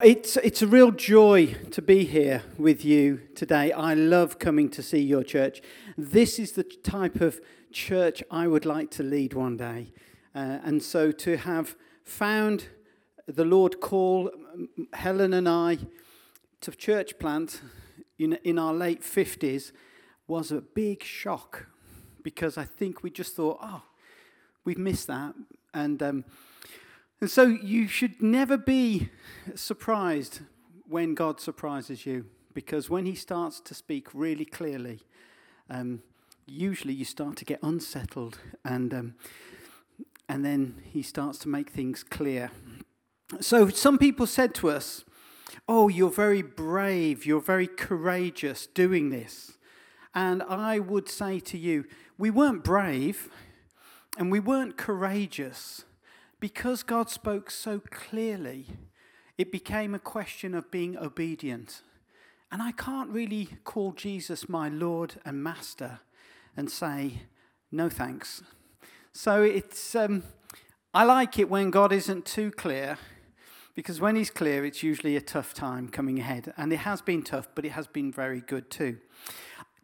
It's, it's a real joy to be here with you today. I love coming to see your church. This is the type of church I would like to lead one day. Uh, and so to have found the Lord call Helen and I to church plant in, in our late 50s was a big shock because I think we just thought, oh, we've missed that. And um, and so you should never be surprised when God surprises you, because when He starts to speak really clearly, um, usually you start to get unsettled, and um, and then He starts to make things clear. So some people said to us, "Oh, you're very brave. You're very courageous doing this," and I would say to you, we weren't brave, and we weren't courageous because God spoke so clearly, it became a question of being obedient. And I can't really call Jesus my Lord and Master and say, no thanks. So it's, um, I like it when God isn't too clear, because when He's clear, it's usually a tough time coming ahead. And it has been tough, but it has been very good too.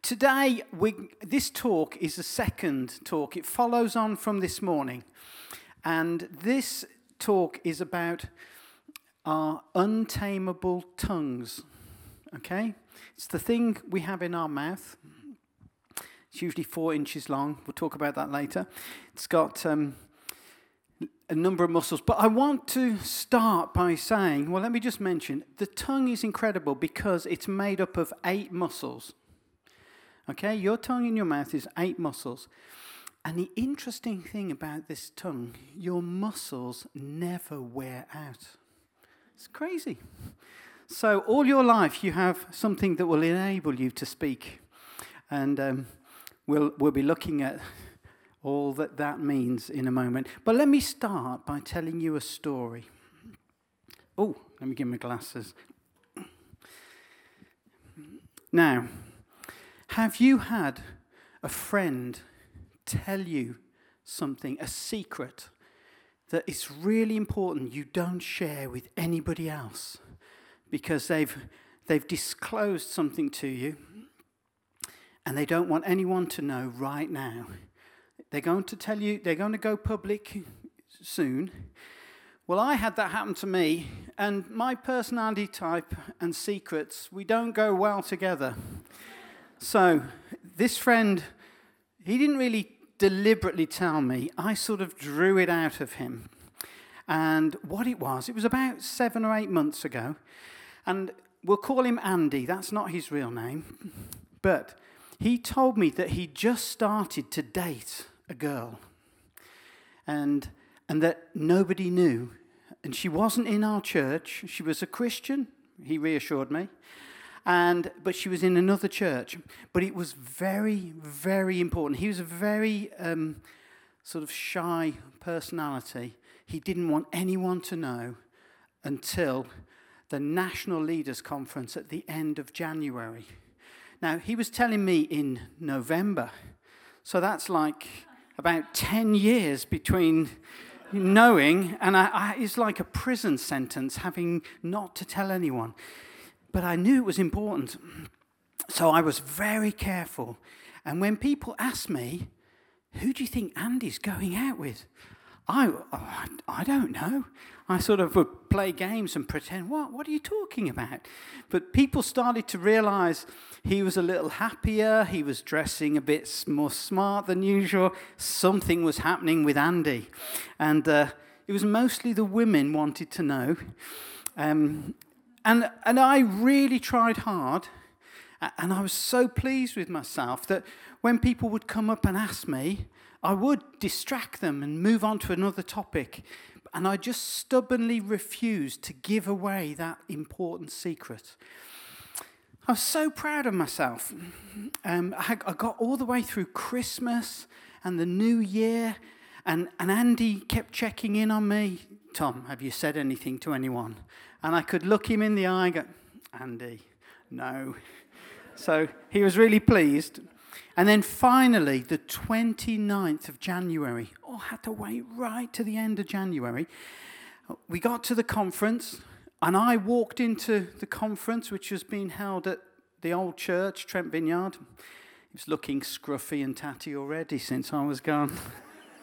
Today, we, this talk is the second talk. It follows on from this morning. And this talk is about our untamable tongues. Okay? It's the thing we have in our mouth. It's usually four inches long. We'll talk about that later. It's got um, a number of muscles. But I want to start by saying well, let me just mention the tongue is incredible because it's made up of eight muscles. Okay? Your tongue in your mouth is eight muscles. And the interesting thing about this tongue, your muscles never wear out. It's crazy. So, all your life, you have something that will enable you to speak. And um, we'll, we'll be looking at all that that means in a moment. But let me start by telling you a story. Oh, let me get my glasses. Now, have you had a friend tell you something, a secret that it's really important you don't share with anybody else because they've, they've disclosed something to you and they don't want anyone to know right now. They're going to tell you, they're going to go public soon. Well, I had that happen to me, and my personality type and secrets, we don't go well together. So, this friend, he didn't really deliberately tell me, I sort of drew it out of him. And what it was, it was about seven or eight months ago. And we'll call him Andy, that's not his real name. But he told me that he just started to date a girl. And, and that nobody knew. And she wasn't in our church, she was a Christian, he reassured me and but she was in another church. But it was very, very important. He was a very um, sort of shy personality. He didn't want anyone to know until the National Leaders Conference at the end of January. Now, he was telling me in November, so that's like about 10 years between knowing, and I, I, it's like a prison sentence having not to tell anyone. But I knew it was important. So I was very careful. And when people asked me, who do you think Andy's going out with? I, oh, I don't know. I sort of would play games and pretend, what? What are you talking about? But people started to realize he was a little happier. He was dressing a bit more smart than usual. Something was happening with Andy. And uh, it was mostly the women wanted to know. Um, and, and I really tried hard, and I was so pleased with myself that when people would come up and ask me, I would distract them and move on to another topic. And I just stubbornly refused to give away that important secret. I was so proud of myself. Um, I, I got all the way through Christmas and the New Year, and, and Andy kept checking in on me. Tom, have you said anything to anyone? And I could look him in the eye and go, Andy, no. So he was really pleased. And then finally, the 29th of January, oh, I had to wait right to the end of January. We got to the conference. And I walked into the conference, which was being held at the old church, Trent Vineyard. It was looking scruffy and tatty already since I was gone.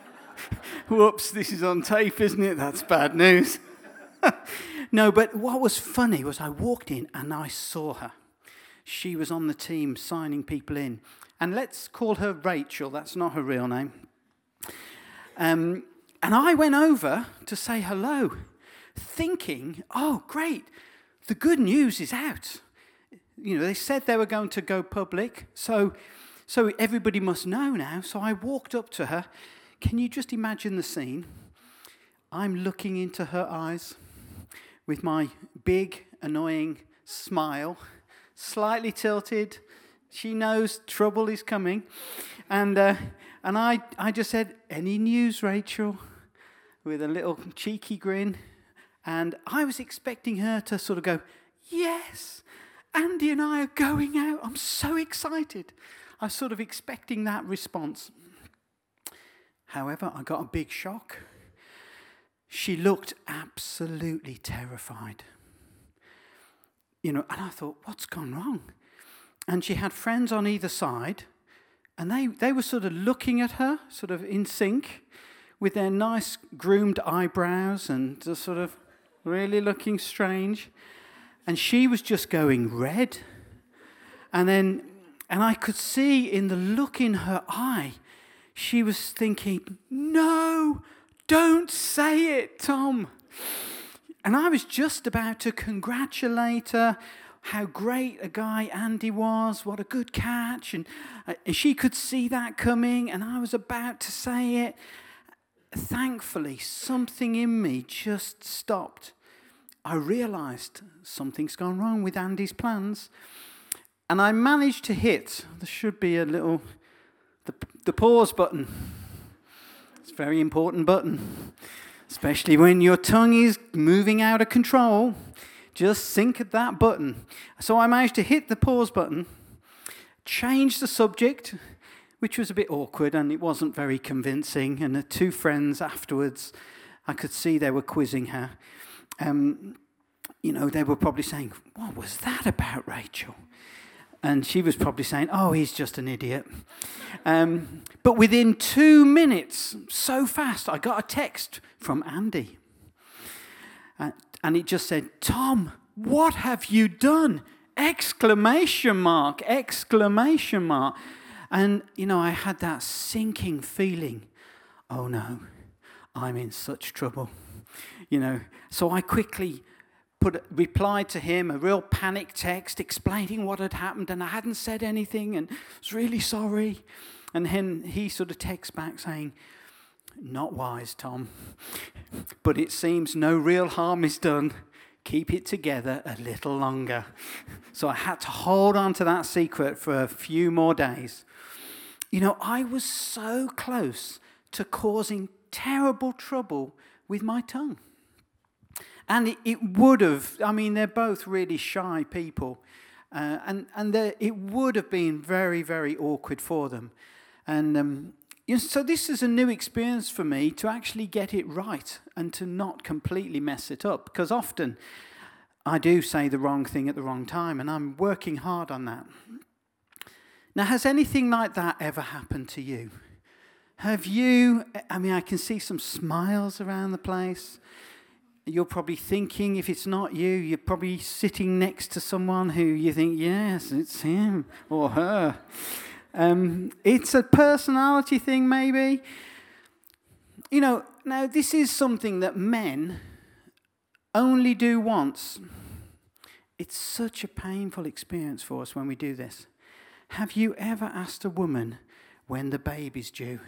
Whoops, this is on tape, isn't it? That's bad news. no, but what was funny was I walked in and I saw her. She was on the team signing people in. And let's call her Rachel, that's not her real name. Um, and I went over to say hello, thinking, oh, great, the good news is out. You know, they said they were going to go public, so, so everybody must know now. So I walked up to her. Can you just imagine the scene? I'm looking into her eyes with my big, annoying smile, slightly tilted. She knows trouble is coming. And, uh, and I, I just said, Any news, Rachel? with a little cheeky grin. And I was expecting her to sort of go, Yes, Andy and I are going out. I'm so excited. I was sort of expecting that response. However, I got a big shock. She looked absolutely terrified. You know, and I thought, what's gone wrong? And she had friends on either side, and they, they were sort of looking at her, sort of in sync with their nice groomed eyebrows and just sort of really looking strange. And she was just going red. And then, and I could see in the look in her eye, she was thinking, No, don't say it, Tom. And I was just about to congratulate her how great a guy Andy was, what a good catch. And, uh, and she could see that coming, and I was about to say it thankfully, something in me just stopped. I realized something's gone wrong with Andy's plans. And I managed to hit, there should be a little, the, the pause button. Very important button, especially when your tongue is moving out of control. Just think at that button. So I managed to hit the pause button, change the subject, which was a bit awkward and it wasn't very convincing. And the two friends afterwards, I could see they were quizzing her. Um, you know, they were probably saying, What was that about, Rachel? And she was probably saying, Oh, he's just an idiot. Um, but within two minutes, so fast, I got a text from Andy. And it just said, Tom, what have you done? Exclamation mark, exclamation mark. And, you know, I had that sinking feeling oh no, I'm in such trouble. You know, so I quickly put replied to him a real panic text explaining what had happened and I hadn't said anything and I was really sorry. And then he sort of texts back saying, Not wise, Tom, but it seems no real harm is done. Keep it together a little longer. So I had to hold on to that secret for a few more days. You know, I was so close to causing terrible trouble with my tongue. And it, it would have, I mean, they're both really shy people. Uh, and and it would have been very, very awkward for them. And um, you know, so this is a new experience for me to actually get it right and to not completely mess it up. Because often I do say the wrong thing at the wrong time, and I'm working hard on that. Now, has anything like that ever happened to you? Have you, I mean, I can see some smiles around the place. You're probably thinking, if it's not you, you're probably sitting next to someone who you think, yes, it's him or her. Um, it's a personality thing, maybe. You know, now this is something that men only do once. It's such a painful experience for us when we do this. Have you ever asked a woman when the baby's due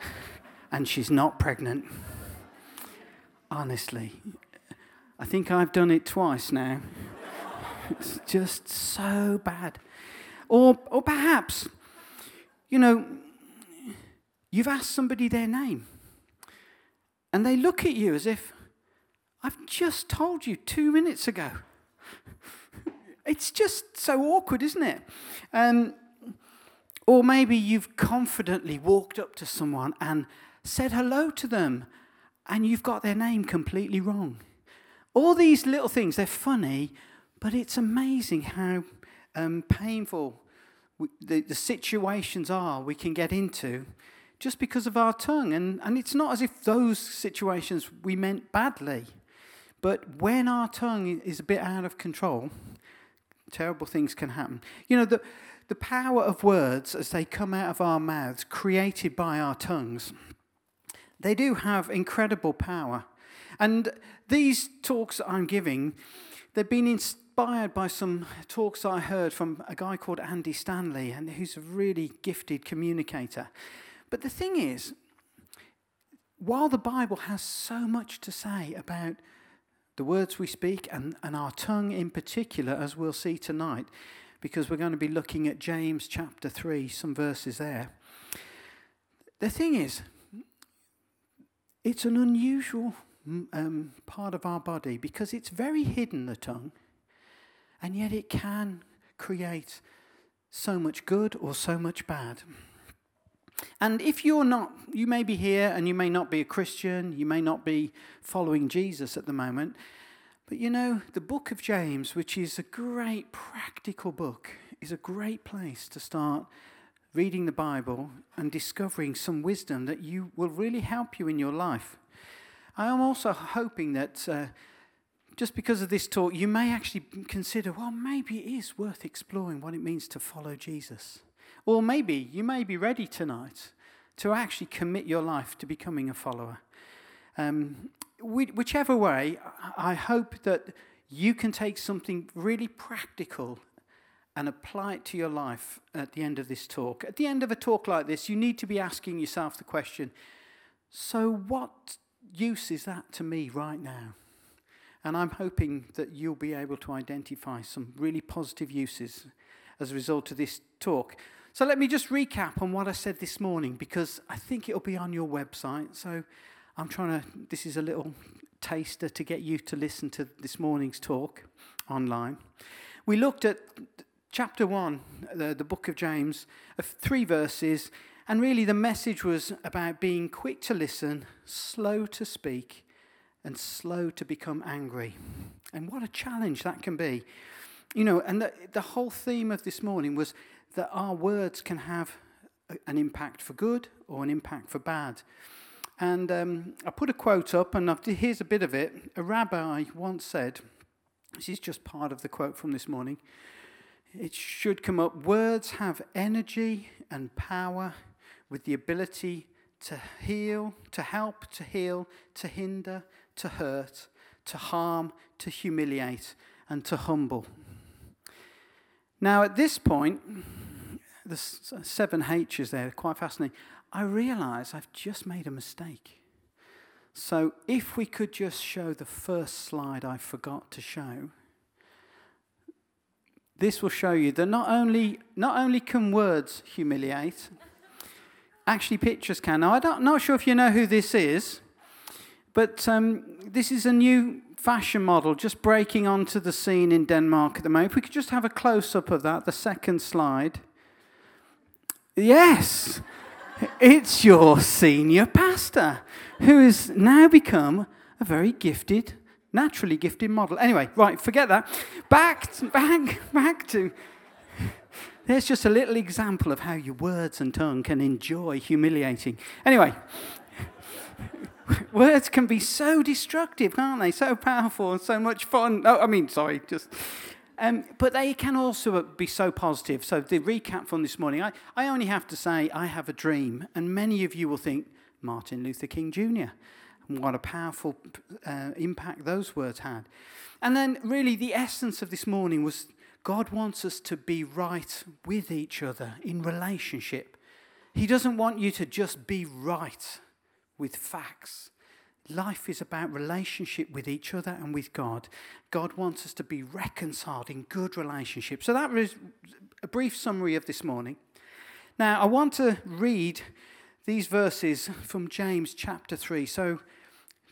and she's not pregnant? Honestly, I think I've done it twice now. it's just so bad. Or, or perhaps, you know, you've asked somebody their name and they look at you as if, I've just told you two minutes ago. It's just so awkward, isn't it? Um, or maybe you've confidently walked up to someone and said hello to them and you've got their name completely wrong. All these little things, they're funny, but it's amazing how um, painful we, the, the situations are we can get into just because of our tongue. And, and it's not as if those situations we meant badly. But when our tongue is a bit out of control, terrible things can happen. You know, the, the power of words as they come out of our mouths, created by our tongues, they do have incredible power. And these talks I'm giving, they've been inspired by some talks I heard from a guy called Andy Stanley, and who's a really gifted communicator. But the thing is, while the Bible has so much to say about the words we speak and, and our tongue in particular, as we'll see tonight, because we're going to be looking at James chapter 3, some verses there. The thing is, it's an unusual um, part of our body because it's very hidden, the tongue, and yet it can create so much good or so much bad. And if you're not, you may be here and you may not be a Christian, you may not be following Jesus at the moment, but you know, the book of James, which is a great practical book, is a great place to start reading the Bible and discovering some wisdom that you will really help you in your life. I am also hoping that uh, just because of this talk, you may actually consider, well, maybe it is worth exploring what it means to follow Jesus. Or maybe you may be ready tonight to actually commit your life to becoming a follower. Um, whichever way, I hope that you can take something really practical and apply it to your life at the end of this talk. At the end of a talk like this, you need to be asking yourself the question so, what use is that to me right now? And I'm hoping that you'll be able to identify some really positive uses as a result of this talk. So let me just recap on what I said this morning because I think it'll be on your website. So I'm trying to, this is a little taster to get you to listen to this morning's talk online. We looked at chapter 1, the, the book of James, of three verses, and really the message was about being quick to listen, slow to speak, and slow to become angry. And what a challenge that can be. You know, and the, the whole theme of this morning was that our words can have an impact for good or an impact for bad. And um, I put a quote up, and I've, here's a bit of it. A rabbi once said, this is just part of the quote from this morning. It should come up words have energy and power with the ability to heal, to help, to heal, to hinder, to hurt, to harm, to humiliate, and to humble. Now, at this point, the seven H's there, quite fascinating. I realize I've just made a mistake. So, if we could just show the first slide I forgot to show, this will show you that not only, not only can words humiliate, actually pictures can. Now, I'm not sure if you know who this is, but um, this is a new fashion model just breaking onto the scene in Denmark at the moment. If we could just have a close up of that, the second slide. Yes, it's your senior pastor who has now become a very gifted, naturally gifted model. Anyway, right, forget that. Back, to, back, back to. There's just a little example of how your words and tongue can enjoy humiliating. Anyway, words can be so destructive, can't they? So powerful and so much fun. Oh, I mean, sorry, just. Um, but they can also be so positive. So, the recap from this morning I, I only have to say, I have a dream. And many of you will think, Martin Luther King Jr., what a powerful uh, impact those words had. And then, really, the essence of this morning was God wants us to be right with each other in relationship. He doesn't want you to just be right with facts. Life is about relationship with each other and with God. God wants us to be reconciled in good relationship. So that was a brief summary of this morning. Now, I want to read these verses from James chapter 3. So,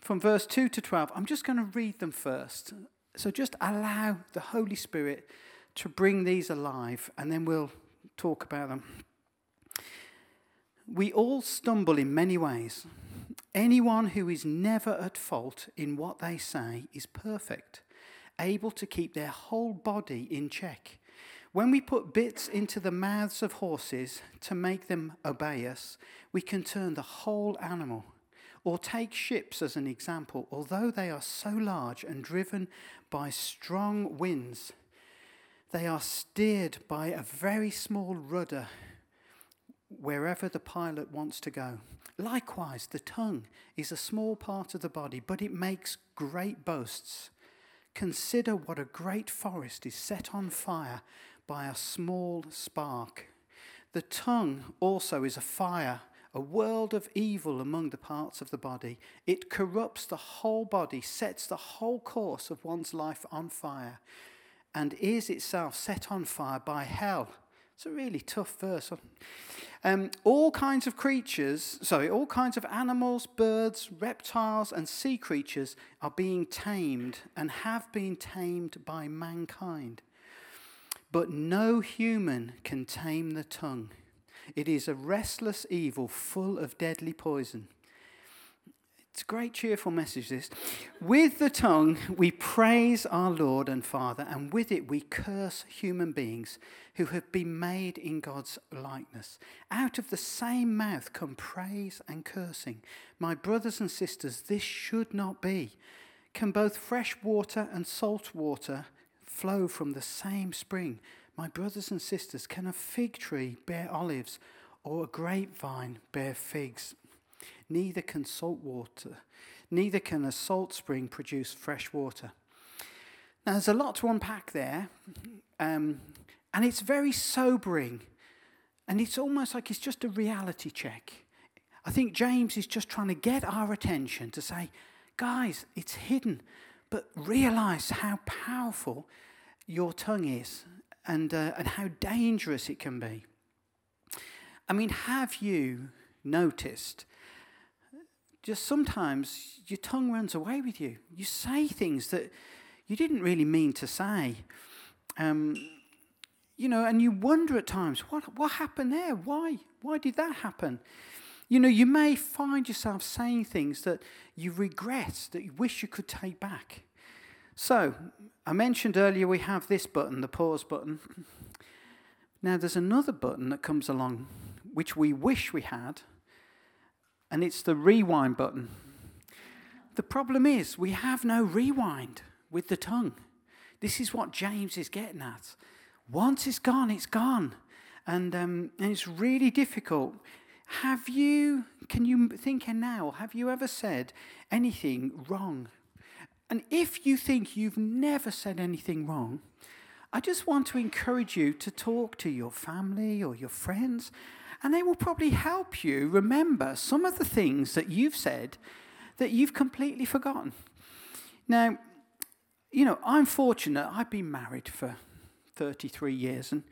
from verse 2 to 12, I'm just going to read them first. So, just allow the Holy Spirit to bring these alive, and then we'll talk about them. We all stumble in many ways. Anyone who is never at fault in what they say is perfect, able to keep their whole body in check. When we put bits into the mouths of horses to make them obey us, we can turn the whole animal. Or take ships as an example. Although they are so large and driven by strong winds, they are steered by a very small rudder wherever the pilot wants to go. Likewise, the tongue is a small part of the body, but it makes great boasts. Consider what a great forest is set on fire by a small spark. The tongue also is a fire, a world of evil among the parts of the body. It corrupts the whole body, sets the whole course of one's life on fire, and is itself set on fire by hell. It's a really tough verse. Um, all kinds of creatures, sorry, all kinds of animals, birds, reptiles, and sea creatures are being tamed and have been tamed by mankind. But no human can tame the tongue. It is a restless evil full of deadly poison. It's a great, cheerful message, this. With the tongue, we praise our Lord and Father, and with it, we curse human beings who have been made in God's likeness. Out of the same mouth come praise and cursing. My brothers and sisters, this should not be. Can both fresh water and salt water flow from the same spring? My brothers and sisters, can a fig tree bear olives or a grapevine bear figs? neither can salt water, neither can a salt spring produce fresh water. Now, there's a lot to unpack there, um, and it's very sobering, and it's almost like it's just a reality check. I think James is just trying to get our attention to say, guys, it's hidden, but realize how powerful your tongue is and, uh, and how dangerous it can be. I mean, have you noticed just sometimes your tongue runs away with you. You say things that you didn't really mean to say. Um, you know, and you wonder at times, what, what happened there? Why? Why did that happen? You know, you may find yourself saying things that you regret, that you wish you could take back. So, I mentioned earlier we have this button, the pause button. Now, there's another button that comes along, which we wish we had, and it's the rewind button. The problem is, we have no rewind with the tongue. This is what James is getting at. Once it's gone, it's gone. And, um, and it's really difficult. Have you, can you think now, have you ever said anything wrong? And if you think you've never said anything wrong, I just want to encourage you to talk to your family or your friends and they will probably help you remember some of the things that you've said that you've completely forgotten. Now, you know, I'm fortunate. I've been married for 33 years, and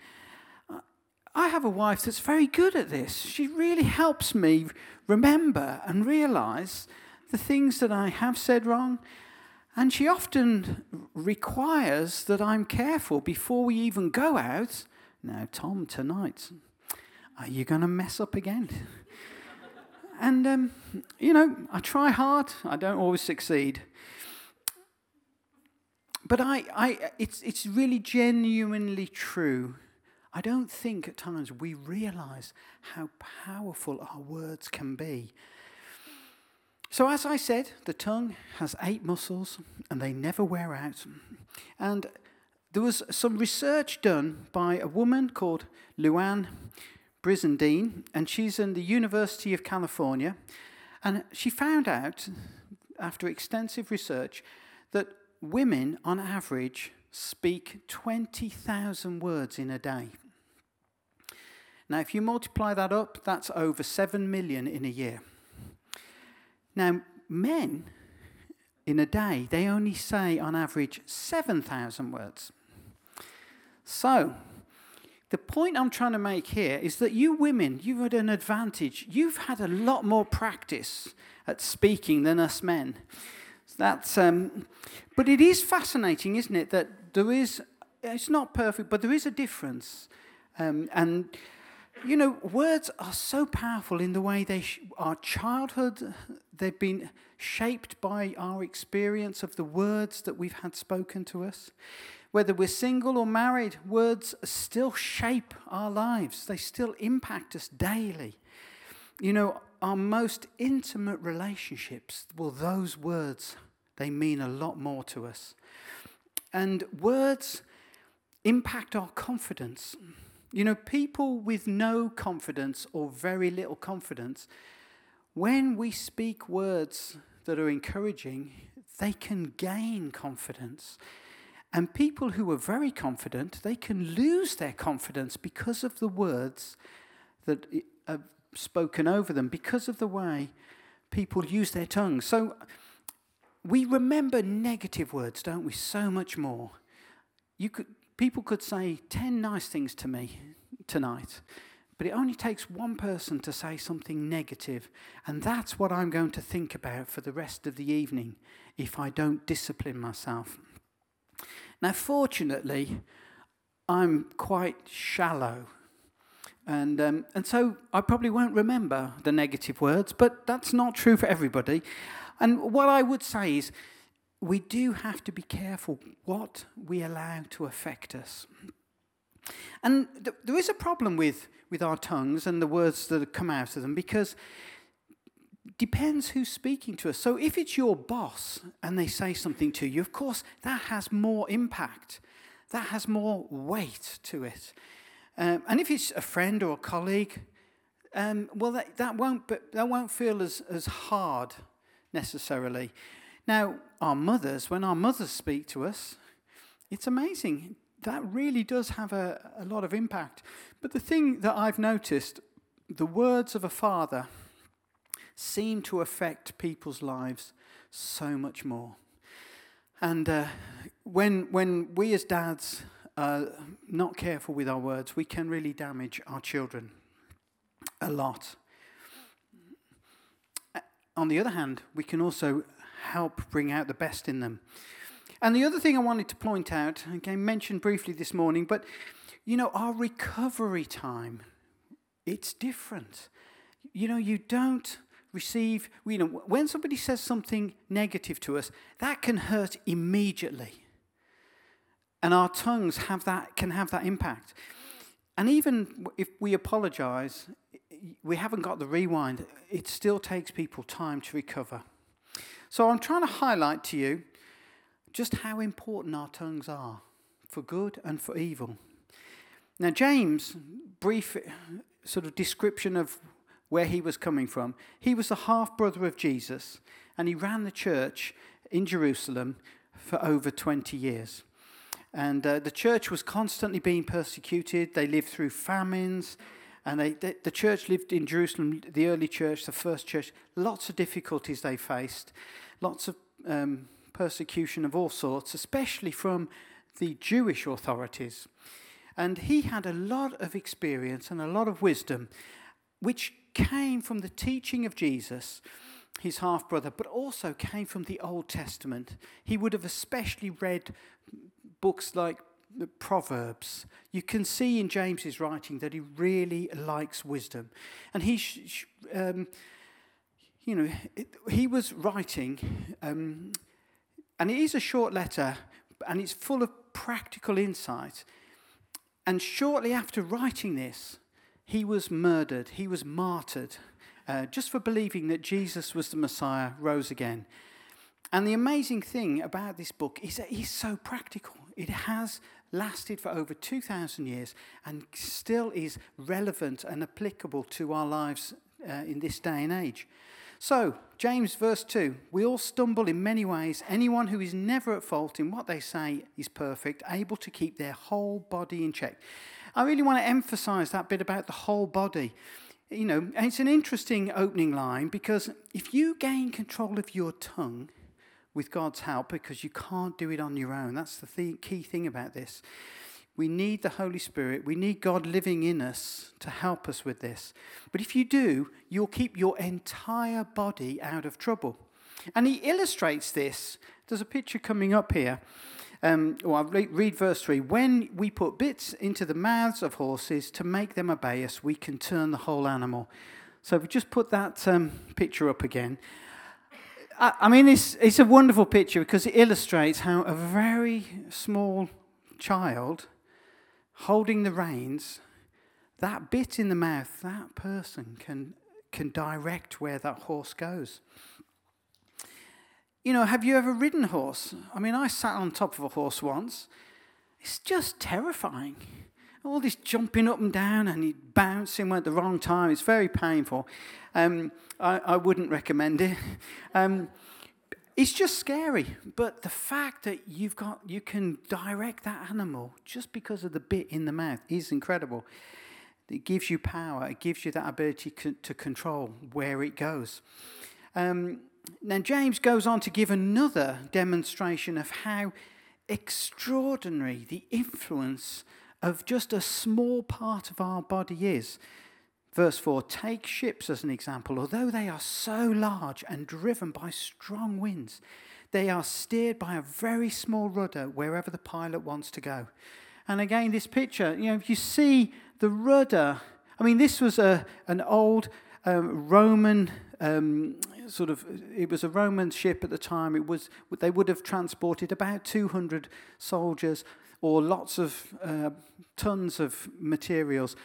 I have a wife that's very good at this. She really helps me remember and realize the things that I have said wrong. And she often requires that I'm careful before we even go out. Now, Tom, tonight, are you going to mess up again? and, um, you know, I try hard, I don't always succeed. But I, I, it's, it's really genuinely true. I don't think at times we realize how powerful our words can be. So, as I said, the tongue has eight muscles and they never wear out. And there was some research done by a woman called Louann Brizendine, and she's in the University of California. And she found out, after extensive research, that women on average speak 20,000 words in a day. Now, if you multiply that up, that's over 7 million in a year. Now, men in a day, they only say on average 7,000 words. So, the point I'm trying to make here is that you women, you've had an advantage. You've had a lot more practice at speaking than us men. That's, um, but it is fascinating, isn't it, that there is, it's not perfect, but there is a difference. Um, and you know, words are so powerful in the way they, sh- our childhood, they've been shaped by our experience of the words that we've had spoken to us. Whether we're single or married, words still shape our lives, they still impact us daily. You know, our most intimate relationships, well, those words, they mean a lot more to us. And words impact our confidence. You know, people with no confidence or very little confidence, when we speak words that are encouraging, they can gain confidence. And people who are very confident, they can lose their confidence because of the words that are spoken over them, because of the way people use their tongues. So we remember negative words, don't we, so much more. You could, people could say 10 nice things to me tonight, but it only takes one person to say something negative, and that's what I'm going to think about for the rest of the evening if I don't discipline myself. Now, fortunately, I'm quite shallow. And, um, and so I probably won't remember the negative words, but that's not true for everybody. And what I would say is we do have to be careful what we allow to affect us. And th- there is a problem with, with our tongues and the words that come out of them because depends who's speaking to us. So if it's your boss and they say something to you, of course, that has more impact. That has more weight to it. Um, and if it's a friend or a colleague, um, well, that, that, won't, that won't feel as, as hard necessarily. Now, our mothers, when our mothers speak to us, it's amazing. That really does have a, a lot of impact. But the thing that I've noticed, the words of a father seem to affect people's lives so much more. And uh, when, when we as dads are not careful with our words, we can really damage our children a lot. On the other hand, we can also help bring out the best in them. And the other thing I wanted to point out, again, mentioned briefly this morning, but you know, our recovery time, it's different. You know, you don't receive, you know, when somebody says something negative to us, that can hurt immediately. And our tongues have that, can have that impact. And even if we apologize, we haven't got the rewind, it still takes people time to recover. So I'm trying to highlight to you just how important our tongues are for good and for evil. Now, James, brief sort of description of where he was coming from. He was the half brother of Jesus, and he ran the church in Jerusalem for over 20 years. And uh, the church was constantly being persecuted. They lived through famines. And they, they, the church lived in Jerusalem, the early church, the first church, lots of difficulties they faced, lots of um, persecution of all sorts, especially from the Jewish authorities. And he had a lot of experience and a lot of wisdom, which came from the teaching of Jesus, his half brother, but also came from the Old Testament. He would have especially read books like Proverbs, you can see in James's writing that he really likes wisdom. And he, um, you know, he was writing, um, and it is a short letter, and it's full of practical insight. And shortly after writing this, he was murdered, he was martyred, uh, just for believing that Jesus was the Messiah, rose again. And the amazing thing about this book is that he's so practical. It has lasted for over 2,000 years and still is relevant and applicable to our lives uh, in this day and age. So, James verse 2 We all stumble in many ways. Anyone who is never at fault in what they say is perfect, able to keep their whole body in check. I really want to emphasize that bit about the whole body. You know, it's an interesting opening line because if you gain control of your tongue, with God's help because you can't do it on your own. That's the th- key thing about this. We need the Holy Spirit. We need God living in us to help us with this. But if you do, you'll keep your entire body out of trouble. And he illustrates this. There's a picture coming up here. Um, well, I'll read verse 3. When we put bits into the mouths of horses to make them obey us, we can turn the whole animal. So if we just put that um, picture up again. I, mean, it's, it's a wonderful picture because it illustrates how a very small child holding the reins, that bit in the mouth, that person can, can direct where that horse goes. You know, have you ever ridden a horse? I mean, I sat on top of a horse once. It's just terrifying. All this jumping up and down and it bouncing at the wrong time. It's very painful. Um, I, I, wouldn't recommend it. Um, it's just scary. But the fact that you've got, you can direct that animal just because of the bit in the mouth is incredible. It gives you power. It gives you that ability to control where it goes. Um, now, James goes on to give another demonstration of how extraordinary the influence of just a small part of our body is. Verse 4 Take ships as an example. Although they are so large and driven by strong winds, they are steered by a very small rudder wherever the pilot wants to go. And again, this picture, you know, if you see the rudder, I mean, this was a, an old um, Roman um, sort of, it was a Roman ship at the time. It was, they would have transported about 200 soldiers or lots of uh, tons of materials.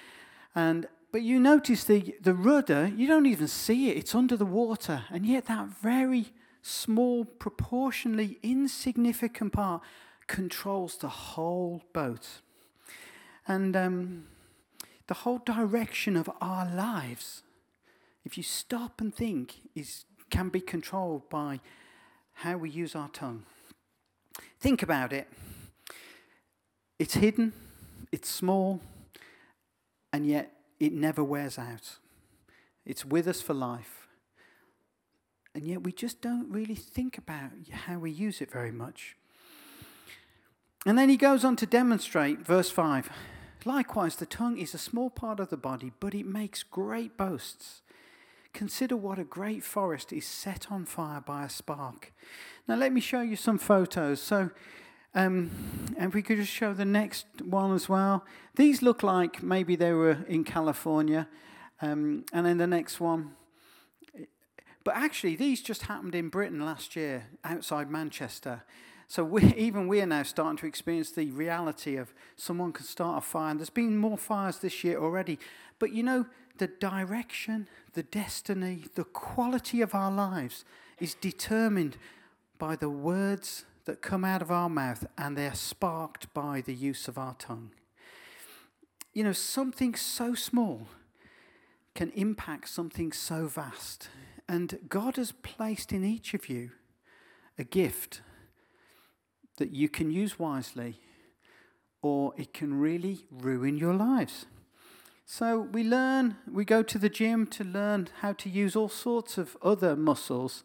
And, but you notice the, the rudder, you don't even see it, it's under the water. And yet, that very small, proportionally insignificant part controls the whole boat. And um, the whole direction of our lives if you stop and think, is, can be controlled by how we use our tongue. Think about it. It's hidden, it's small, and yet it never wears out. It's with us for life. And yet we just don't really think about how we use it very much. And then he goes on to demonstrate, verse 5 Likewise, the tongue is a small part of the body, but it makes great boasts. Consider what a great forest is set on fire by a spark. Now, let me show you some photos. So, um, and we could just show the next one as well. These look like maybe they were in California. Um, and then the next one. But actually, these just happened in Britain last year, outside Manchester. So we, even we are now starting to experience the reality of someone can start a fire. And there's been more fires this year already. But you know, the direction, the destiny, the quality of our lives is determined by the words that come out of our mouth and they're sparked by the use of our tongue. You know, something so small can impact something so vast. And God has placed in each of you a gift that you can use wisely, or it can really ruin your lives. So we learn, we go to the gym to learn how to use all sorts of other muscles,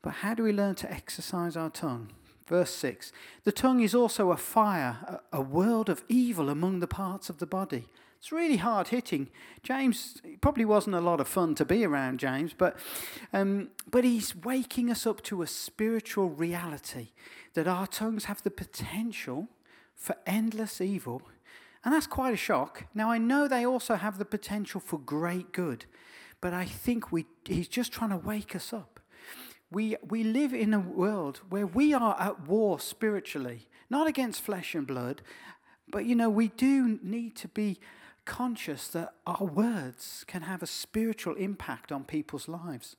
but how do we learn to exercise our tongue? Verse 6 The tongue is also a fire, a, world of evil among the parts of the body. It's really hard hitting. James probably wasn't a lot of fun to be around, James, but, um, but he's waking us up to a spiritual reality that our tongues have the potential for endless evil and that's quite a shock. Now, I know they also have the potential for great good, but I think we, he's just trying to wake us up. We, we live in a world where we are at war spiritually, not against flesh and blood, but you know, we do need to be conscious that our words can have a spiritual impact on people's lives.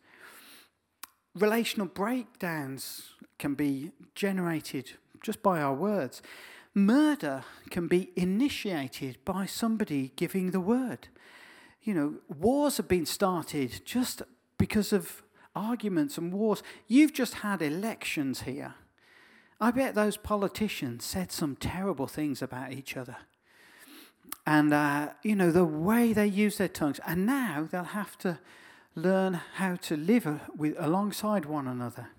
Relational breakdowns can be generated just by our words. Murder can be initiated by somebody giving the word. You know, wars have been started just because of arguments and wars. You've just had elections here. I bet those politicians said some terrible things about each other. And, uh, you know, the way they use their tongues. And now they'll have to learn how to live with, alongside one another.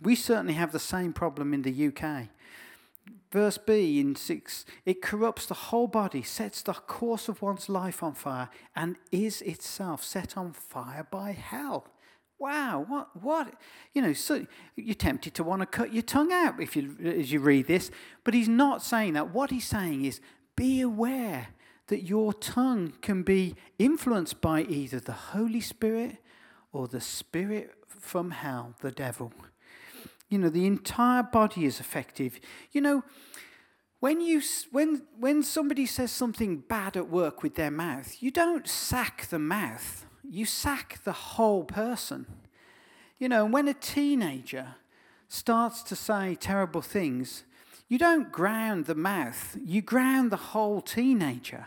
We certainly have the same problem in the UK. Verse B in 6 it corrupts the whole body, sets the course of one's life on fire, and is itself set on fire by hell. Wow, what, what? You know, so you're tempted to want to cut your tongue out if you, as you read this, but he's not saying that. What he's saying is be aware that your tongue can be influenced by either the Holy Spirit or the spirit from hell, the devil. You know, the entire body is effective. You know, when, you, when, when somebody says something bad at work with their mouth, you don't sack the mouth, you sack the whole person. You know, when a teenager starts to say terrible things, you don't ground the mouth, you ground the whole teenager.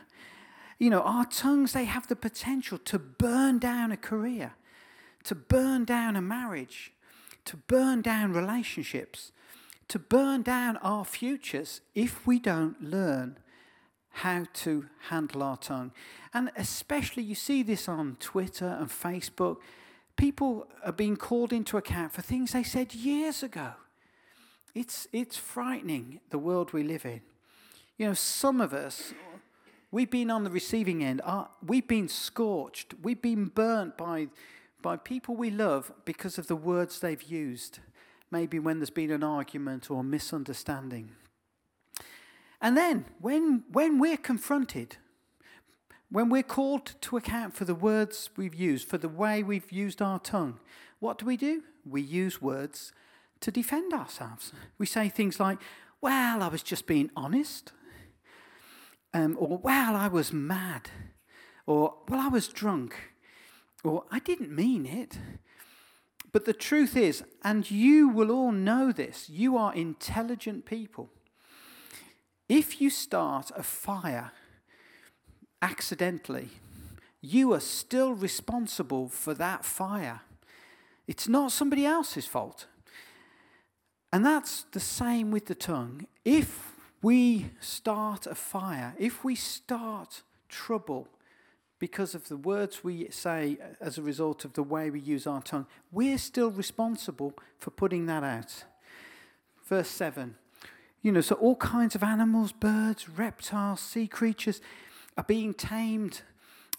You know, our tongues, they have the potential to burn down a career, to burn down a marriage, to burn down relationships, to burn down our futures if we don't learn how to handle our tongue. And especially, you see this on Twitter and Facebook. People are being called into account for things they said years ago. It's, it's frightening, the world we live in. You know, some of us, we've been on the receiving end. Our, we've been scorched. We've been burnt by, by people we love because of the words they've used. Maybe when there's been an argument or misunderstanding. And then, when, when we're confronted, when we're called to account for the words we've used, for the way we've used our tongue, what do we do? We use words to defend ourselves. We say things like, well, I was just being honest. Um, or, well, I was mad. Or, well, I was drunk. Or, I didn't mean it. But the truth is, and you will all know this, you are intelligent people. If you start a fire accidentally, you are still responsible for that fire. It's not somebody else's fault. And that's the same with the tongue. If we start a fire, if we start trouble because of the words we say as a result of the way we use our tongue, we're still responsible for putting that out. Verse 7. You know, so all kinds of animals, birds, reptiles, sea creatures are being tamed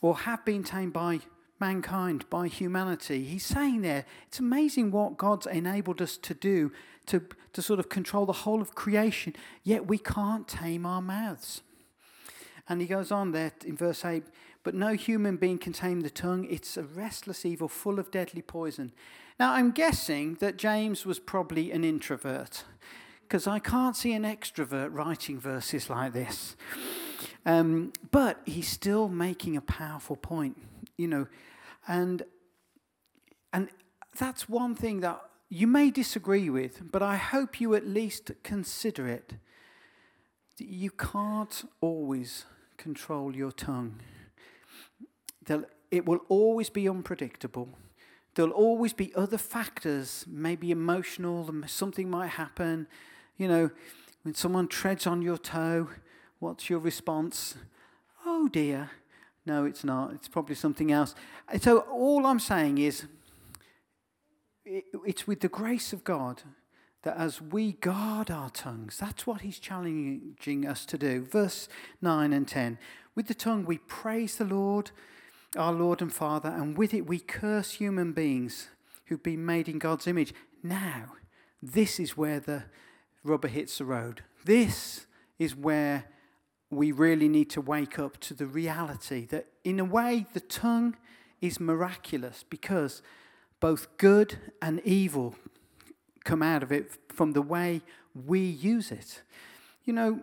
or have been tamed by mankind, by humanity. He's saying there, it's amazing what God's enabled us to do to, to sort of control the whole of creation, yet we can't tame our mouths. And he goes on there in verse 8 But no human being can tame the tongue. It's a restless evil full of deadly poison. Now, I'm guessing that James was probably an introvert because I can't see an extrovert writing verses like this. Um, but he's still making a powerful point, you know, and and that's one thing that you may disagree with, but I hope you at least consider it. You can't always control your tongue. It will always be unpredictable. There'll always be other factors, maybe emotional, something might happen. You know, when someone treads on your toe, what's your response? Oh dear. No, it's not. It's probably something else. So all I'm saying is it's with the grace of God that as we guard our tongues, that's what he's challenging us to do. Verse 9 and 10. With the tongue we praise the Lord, our Lord and Father, and with it we curse human beings who've been made in God's image. Now, this is where the rubber hits the road. This is where we really need to wake up to the reality that, in a way, the tongue is miraculous because both good and evil come out of it from the way we use it. You know,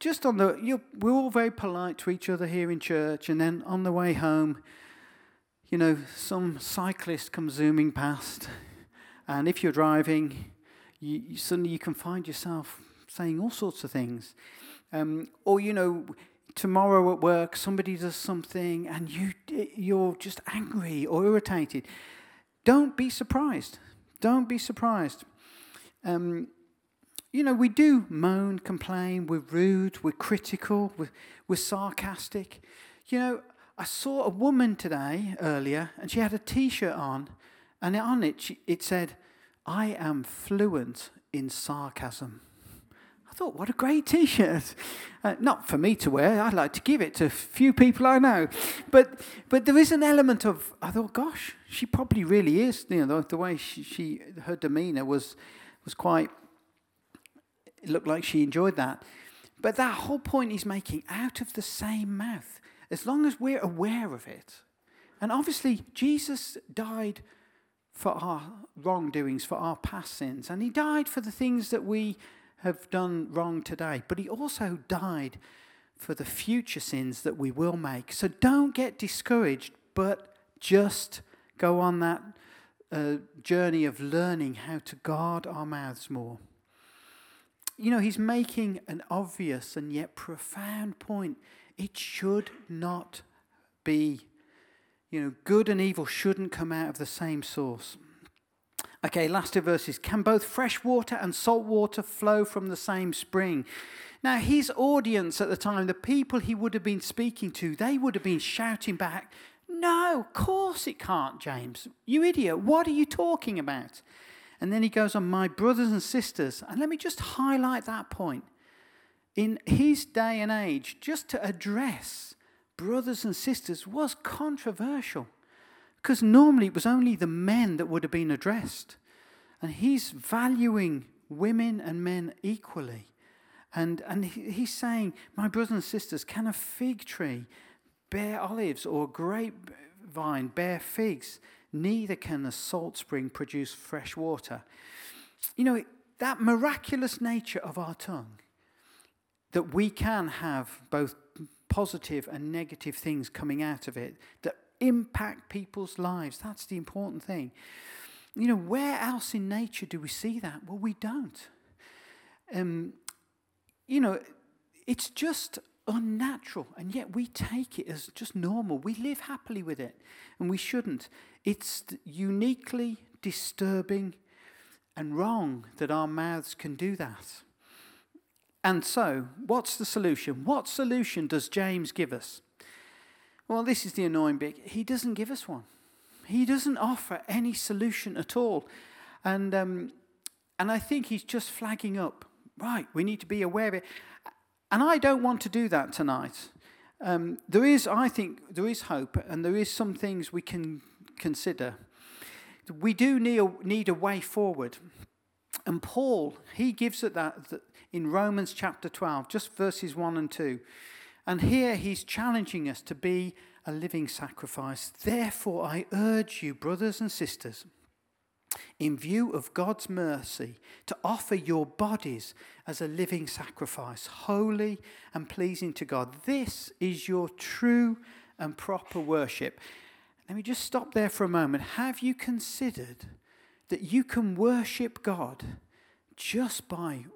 just on the, we're all very polite to each other here in church, and then on the way home, you know, some cyclist comes zooming past, and if you're driving, you, you suddenly you can find yourself saying all sorts of things. Um, or, you know, tomorrow at work, somebody does something, and you, you're just angry or irritated. Don't be surprised. Don't be surprised. Um, you know, we do moan, complain, we're rude, we're critical, we're, we're sarcastic. You know, I saw a woman today earlier, and she had a t shirt on, and on it she, it said, I am fluent in sarcasm. I thought, what a great t shirt. Uh, not for me to wear, I'd like to give it to a few people I know. But, but there is an element of, I thought, gosh, she probably really is. You know, the, the way she, she, her demeanor was, was quite, it looked like she enjoyed that. But that whole point he's making out of the same mouth, as long as we're aware of it. And obviously, Jesus died for our wrongdoings, for our past sins, and he died for the things that we have done wrong today. But he also died for the future sins that we will make. So don't get discouraged, but just go on that uh, journey of learning how to guard our mouths more. You know, he's making an obvious and yet profound point. It should not be, you know, good and evil shouldn't come out of the same source. Okay, last two verses. Can both fresh water and salt water flow from the same spring? Now, his audience at the time, the people he would have been speaking to, they would have been shouting back, No, of course it can't, James. You idiot. What are you talking about? And then he goes on, My brothers and sisters. And let me just highlight that point. In his day and age, just to address brothers and sisters was controversial because normally it was only the men that would have been addressed. And he's valuing women and men equally. And, and he's saying, My brothers and sisters, can a fig tree bear olives or a grapevine bear figs? Neither can a salt spring produce fresh water. You know, that miraculous nature of our tongue, that we can have both positive and negative things coming out of it that impact people's lives. That's the important thing. You know, where else in nature do we see that? Well, we don't. Um, you know, it's just unnatural, and yet we take it as just normal. We live happily with it, and we shouldn't. It's uniquely disturbing and wrong that our mouths can do that. And so, what's the solution? What solution does James give us? Well, this is the annoying bit. He doesn't give us one. He doesn't offer any solution at all. And, um, and I think he's just flagging up right, we need to be aware of it. And I don't want to do that tonight. Um, there is, I think, there is hope, and there is some things we can consider. We do need a, need a way forward. And Paul, he gives it that, that in Romans chapter 12, just verses 1 and 2. And here he's challenging us to be a living sacrifice. Therefore, I urge you, brothers and sisters, in view of God's mercy, to offer your bodies as a living sacrifice, holy and pleasing to God. This is your true and proper worship. Let me just stop there for a moment. Have you considered that you can worship God just by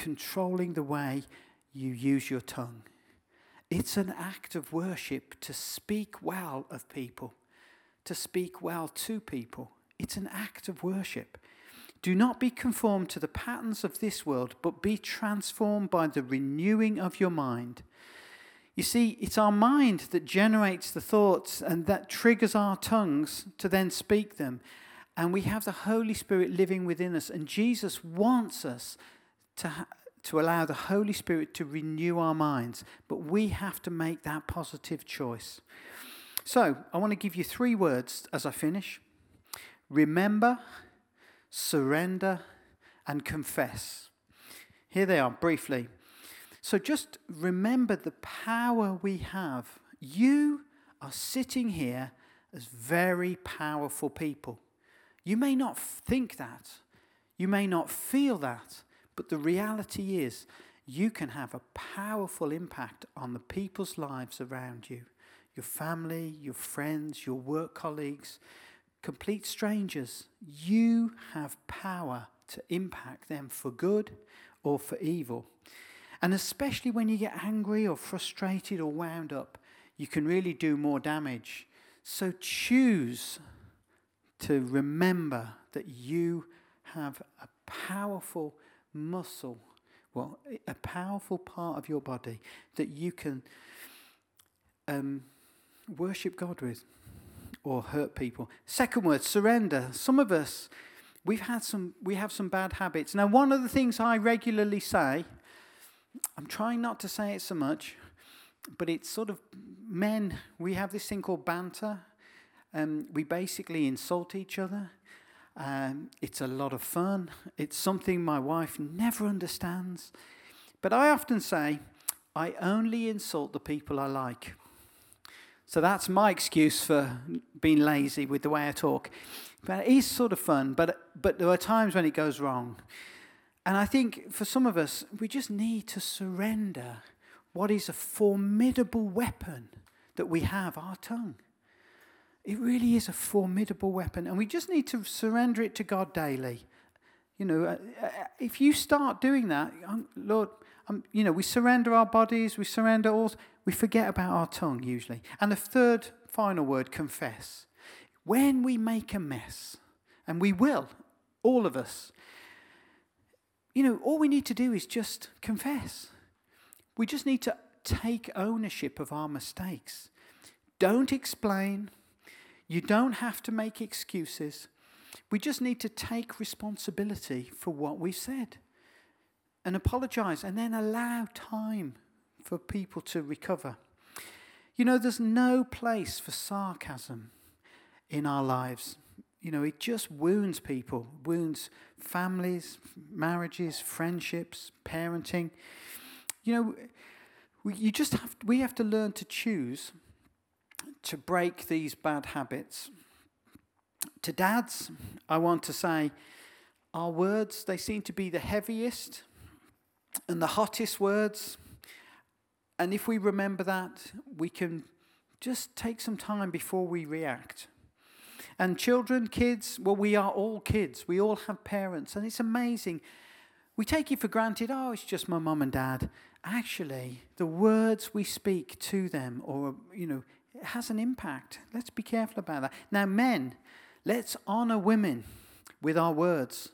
controlling the way you use your tongue? It's an act of worship to speak well of people, to speak well to people. It's an act of worship. Do not be conformed to the patterns of this world, but be transformed by the renewing of your mind. You see, it's our mind that generates the thoughts and that triggers our tongues to then speak them. And we have the Holy Spirit living within us. And Jesus wants us to, ha- to allow the Holy Spirit to renew our minds. But we have to make that positive choice. So, I want to give you three words as I finish remember, surrender, and confess. Here they are briefly. So just remember the power we have. You are sitting here as very powerful people. You may not think that, you may not feel that, but the reality is you can have a powerful impact on the people's lives around you your family, your friends, your work colleagues, complete strangers, you have power to impact them for good or for evil. And especially when you get angry or frustrated or wound up, you can really do more damage. So choose to remember that you have a powerful muscle, well, a powerful part of your body that you can um, worship God with or hurt people. Second word, surrender. Some of us, we've had some, we have some bad habits. Now, one of the things I regularly say, I'm trying not to say it so much, but it's sort of men, we have this thing called banter. Um, we basically insult each other. Um, it's a lot of fun. It's something my wife never understands. But I often say, I only insult the people I like. So that's my excuse for being lazy with the way I talk. But it is sort of fun, but, but there are times when it goes wrong. And I think for some of us, we just need to surrender what is a formidable weapon that we have our tongue. It really is a formidable weapon, and we just need to surrender it to God daily. You know, uh, uh, if you start doing that, um, Lord, um, you know, we surrender our bodies, we surrender all, we forget about our tongue usually. And the third, final word, confess. When we make a mess, and we will, all of us, you know, all we need to do is just confess. We just need to take ownership of our mistakes. Don't explain, you don't have to make excuses. We just need to take responsibility for what we said and apologize and then allow time for people to recover. You know, there's no place for sarcasm in our lives. You know, it just wounds people, wounds families, marriages, friendships, parenting. You know, we, you just have, we have to learn to choose to break these bad habits. To dads, I want to say our words, they seem to be the heaviest and the hottest words. And if we remember that, we can just take some time before we react. And children, kids, well, we are all kids. We all have parents. And it's amazing. We take it for granted, oh, it's just my mum and dad. Actually, the words we speak to them, or, you know, it has an impact. Let's be careful about that. Now, men, let's honor women with our words.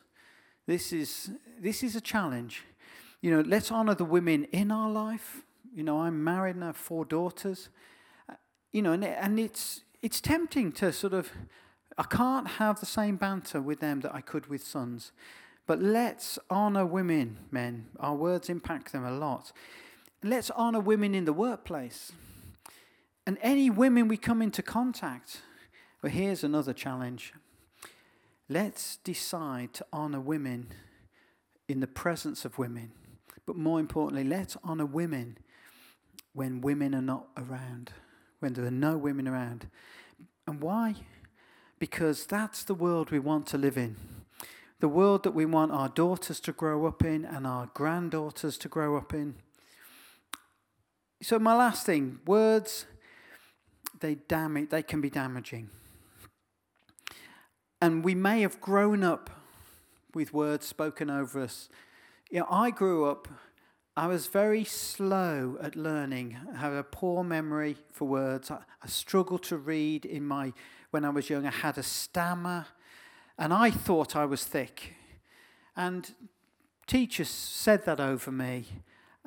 This is, this is a challenge. You know, let's honor the women in our life. You know, I'm married and I have four daughters. Uh, you know, and, and it's, it's tempting to sort of, I can't have the same banter with them that I could with sons. But let's honor women, men. Our words impact them a lot. Let's honor women in the workplace. And any women we come into contact, well, here's another challenge. Let's decide to honor women in the presence of women. But more importantly, let's honor women when women are not around, when there are no women around. And why? Because that's the world we want to live in. The world that we want our daughters to grow up in and our granddaughters to grow up in. So, my last thing words they damage, they can be damaging. And we may have grown up with words spoken over us. You know, I grew up, I was very slow at learning. I had a poor memory for words. I, I struggled to read in my, when I was young, I had a stammer, and I thought I was thick. And teachers said that over me.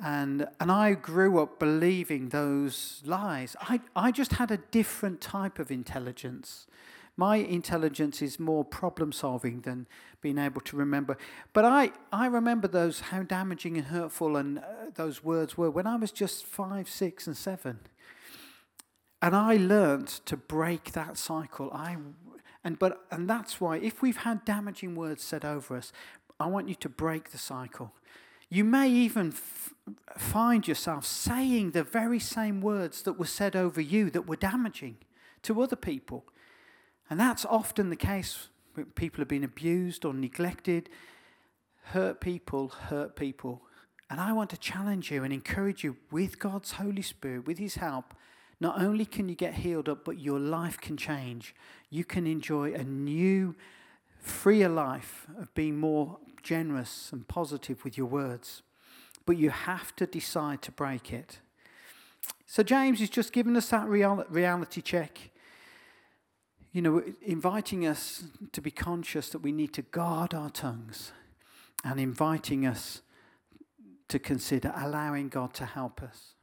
And, and I grew up believing those lies. I, I just had a different type of intelligence. My intelligence is more problem solving than being able to remember. But I, I remember those, how damaging and hurtful and uh, those words were when I was just five, six, and seven. And I learned to break that cycle. I, and, but, and that's why, if we've had damaging words said over us, I want you to break the cycle. You may even f- find yourself saying the very same words that were said over you that were damaging to other people. And that's often the case when people have been abused or neglected. Hurt people hurt people. And I want to challenge you and encourage you with God's Holy Spirit, with His help. Not only can you get healed up, but your life can change. You can enjoy a new, freer life of being more generous and positive with your words, but you have to decide to break it. So, James is just giving us that real, reality check. You know, inviting us to be conscious that we need to guard our tongues and inviting us to consider allowing God to help us.